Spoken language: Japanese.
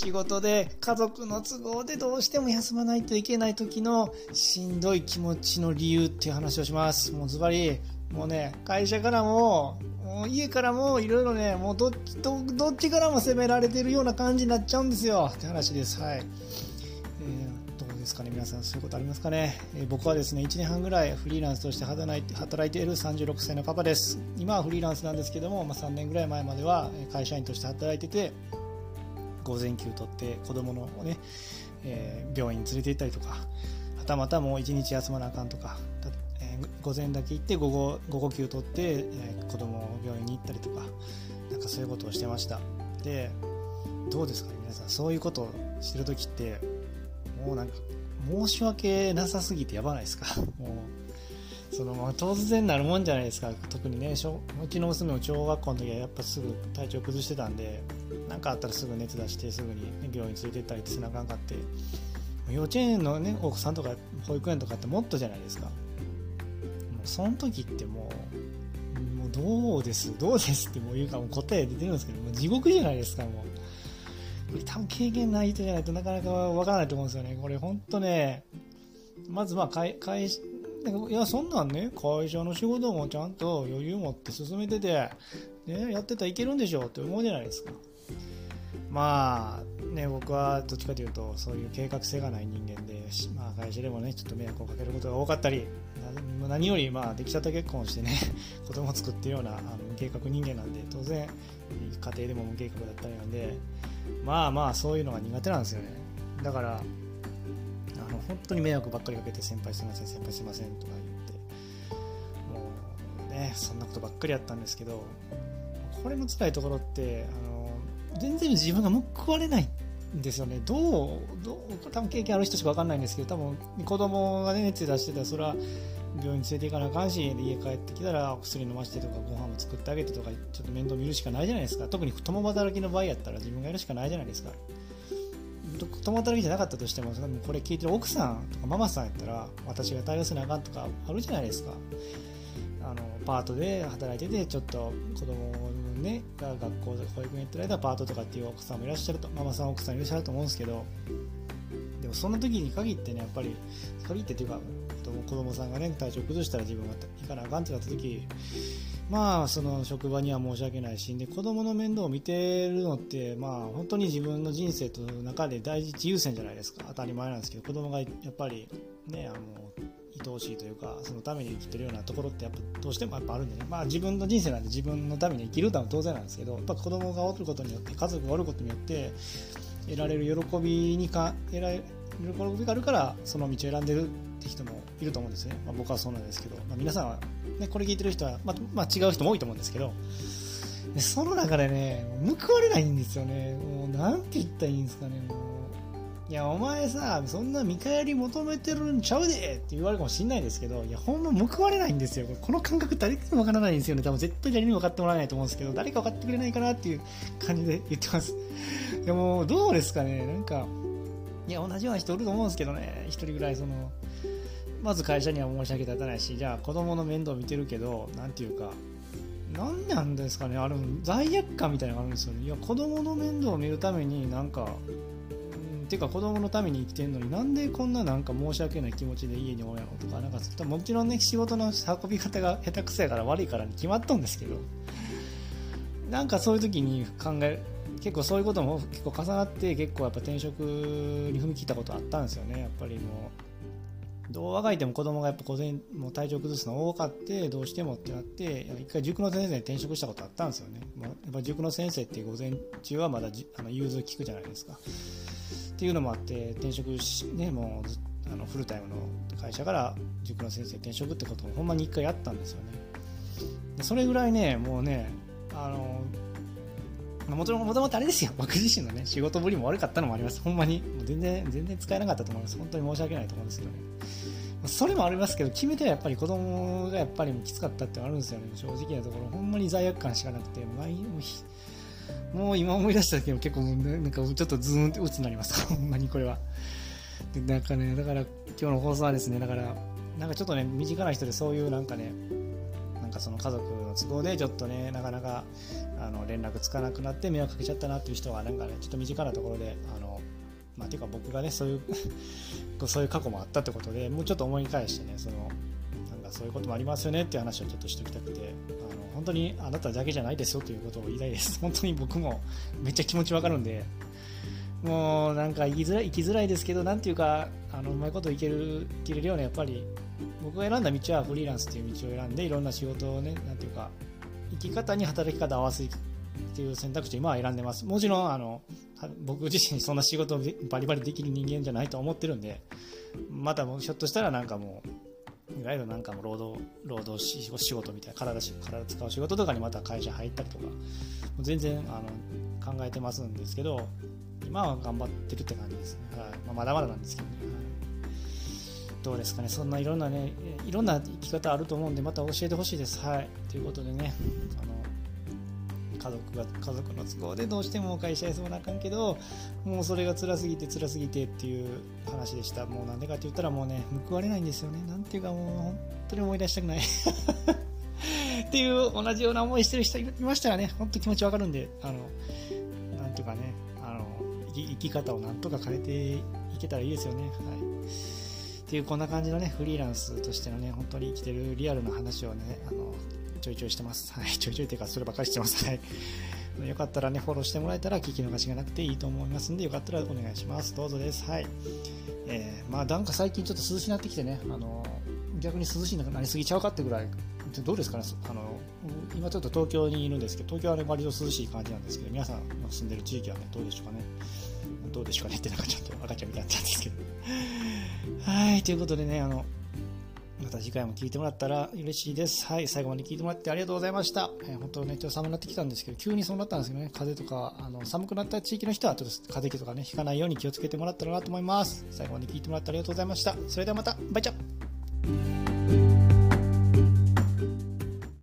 仕事で家族の都合でどうしても休まないといけない時のしんどい気持ちの理由っていう話をします。もうズバリ、もうね、会社からも、もう家からもいろいろね、もうどっちどどっちからも責められてるような感じになっちゃうんですよって話です。はい。えー、どうですかね、皆さん、そういうことありますかね。えー、僕はですね、1年半ぐらいフリーランスとして働いて働いている36歳のパパです。今はフリーランスなんですけども、まあ、3年ぐらい前までは会社員として働いてて、午前休取って子供のね、えー、病院に連れて行ったりとか、はたまたもう1日休まなあかんとか、午前だけ行って午後午後休取って、えー、子供を病院に行ったりとかなんかそういうことをしてました。でどうですかね皆さん。そういうことをしてる時ってもうなんか申し訳なさすぎてやばないですか？もうそのまあ突然なるもんじゃないですか。特にねうちの娘も小学校の時はやっぱすぐ体調崩してたんで何かあったらすぐ熱出してすぐに、ね、病院連れて行ったりって背中がかって幼稚園のねお子さんとか保育園とかってもっとじゃないですかもうその時ってもう、もうどうですどうですってもう言うかも答え出てるんですけど、もう地獄じゃないですか、もう。これ多分経験ない人じゃないとなかなかわからないと思うんですよね。これ本当ね、まずまあ会、会、いや、そんなんね、会社の仕事もちゃんと余裕持って進めてて、ね、やってたらいけるんでしょうって思うじゃないですか。まあ、ね、僕はどっちかというと、そういう計画性がない人間で、まあ、会社でもね、ちょっと迷惑をかけることが多かったり、何よりまあ出来た結婚してね 子供を作ってるようなあの無計画人間なんで当然家庭でも無計画だったりなんでまあまあそういうのが苦手なんですよね。だからあの本当に迷惑ばっかりかけて先輩すいません先輩すいませんとか言ってもうねそんなことばっかりやったんですけどこれの辛いところってあの全然自分が報われないんですよね。どう、どう、多分経験ある人しか分かんないんですけど、多分子供がね、熱出してたら、それは病院連れて行かなあかんし、家帰ってきたら薬飲ましてとか、ご飯を作ってあげてとか、ちょっと面倒見るしかないじゃないですか。特に共働きの場合やったら自分がやるしかないじゃないですか。共働きじゃなかったとしても、これ聞いてる奥さんとかママさんやったら、私が対応せなあかんとかあるじゃないですか。パートで働いてて、ちょっと子供のね、が学校で保育園行ってる間パートとかっていう奥さんもいらっしゃると、ママさん奥さんいらっしゃると思うんですけど、でもそんな時に限ってね、やっぱり、限ってっていうか、子供さんがね、体調崩したら自分が行かなあかんってなった時、まあ、その職場には申し訳ないし、で、子供の面倒を見てるのって、まあ、本当に自分の人生と中で第一優先じゃないですか。当たり前なんですけど、子供がやっぱり、ね、あの、愛おしいというか、そのために生きてるようなところってやっぱどうしてもやっぱあるんでね、まあ自分の人生なんで自分のために生きるのは当然なんですけど、やっぱ子供がおることによって、家族がおることによって、得られる喜びにか、得られる喜びがあるから、その道を選んでるって人もいると思うんですね。まあ、僕はそうなんですけど、まあ、皆さんは、ね、これ聞いてる人は、まあ、まあ、違う人も多いと思うんですけど、その中でね、報われないんですよね。もう、なんて言ったらいいんですかね、もう。いや、お前さ、そんな見返り求めてるんちゃうでって言われるかもしんないですけど、いや、ほんま報われないんですよ。この感覚誰にもわからないんですよね。多分絶対誰にも分かってもらえないと思うんですけど、誰か分かってくれないかなっていう感じで言ってます。いや、もう、どうですかね。なんか、いや、同じような人おると思うんですけどね。一人ぐらい、その、まず会社には申し訳立たないし、じゃあ子供の面倒見てるけど、なんていうか、何なんですかね、ある罪悪感みたいなのがあるんですよね。いや、子供の面倒を見るためになんか、ていうか子供のために生きてんのになんでこんななんか申し訳ない気持ちで家におるやろとか、なんかもちろんね、仕事の運び方が下手くそやから悪いからに決まっとんですけど、なんかそういう時に考え、結構そういうことも結構重なって結構やっぱ転職に踏み切ったことあったんですよね、やっぱりもう。どう若いても子供がやっぱ午前もう体調崩すの多かってどうしてもってなって一回塾の先生に転職したことあったんですよね、まあ、やっぱ塾の先生って午前中はまだあの融通聞くじゃないですかっていうのもあって転職し、ね、もうあのフルタイムの会社から塾の先生転職ってことをほんまに1回やったんですよね。でそれぐらいねもうねあのもともとあれですよ。僕自身のね仕事ぶりも悪かったのもあります。ほんまに。もう全然全然使えなかったと思います。本当に申し訳ないと思うんですけどね。それもありますけど決め手はやっぱり子供がやっぱりきつかったってあるんですよね。正直なところ。ほんまに罪悪感しかなくて毎もう今思い出しただけど結構なんかちょっとズーンって鬱になります。ほんまにこれは。で、なんかね、だから今日の放送はですね、だから、なんかちょっとね、身近な人でそういうなんかね、なんかその家族の都合でちょっとねなかなかあの連絡つかなくなって迷惑かけちゃったなっていう人がなんかねちょっと身近なところであのまあ、ていうか僕がねそういう そういう過去もあったってことでもうちょっと思い返してねそのなんかそういうこともありますよねっていう話をちょっとしておきたくてあの本当にあなただけじゃないですよということを言いたいです。本当に僕もめっちゃ気持ちわかるんで。もうなんか生きづらい生きづらいですけどなんていうかあのうまいこといけるいけれるようなやっぱり僕が選んだ道はフリーランスっていう道を選んでいろんな仕事をねなんていうか生き方に働き方を合わせっていう選択肢を今は選んでます。もちろんあの僕自身そんな仕事をバリバリできる人間じゃないと思ってるんでまたもひょっとしたらなんかもういわゆるなんかも労働労働仕事みたいな体体使う仕事とかにまた会社入ったりとか全然あの考えてますんですけど今は頑張ってるって感じですね、はい。まあ、まだまだなんですけどね、はい、どうですかね。そんないろんなねいろんな生き方あると思うんでまた教えてほしいです。はい。ということでねあの家族が家族の都合でどうしても会社休まなあかんけどもうそれが辛すぎて辛すぎてっていう話でした。もうなんでかって言ったらもうね報われないんですよね。なんていうかもう本当に思い出したくない。っていう同じような思いしてる人いましたらね本当気持ちわかるんであのなんていうかねあの生き方をなんとか変えていけたらいいですよね。はい。っていうこんな感じのねフリーランスとしてのね本当に生きてるリアルな話をねあのちょいちょいしてます。はい、ちょいちょいというか、そればっかりしてます。はい。よかったらね、フォローしてもらえたら聞き逃しがなくていいと思いますんで、よかったらお願いします。どうぞです。はい。えー、まあ、なんか最近ちょっと涼しくなってきてね、あの逆に涼しいのがなりすぎちゃうかってぐらい、どうですかね、あの今ちょっと東京にいるんですけど、東京はね、割と涼しい感じなんですけど、皆さんの住んでる地域はね、どうでしょうかね？どうでしょうかね？ってなんかちょっと赤ちゃんみたいになったんですけど。はい、ということでね、あの、また次回も聞いてもらったら嬉しいです。はい、最後まで聞いてもらってありがとうございました。えー、本当ね、ちょっと寒くなってきたんですけど、急にそうなったんですけどね、風邪とか、あの寒くなった地域の人は、ちょっと風邪気とかね、ひかないように気をつけてもらったらなと思います。最後まで聞いてもらってありがとうございました。それではまた、バイチャ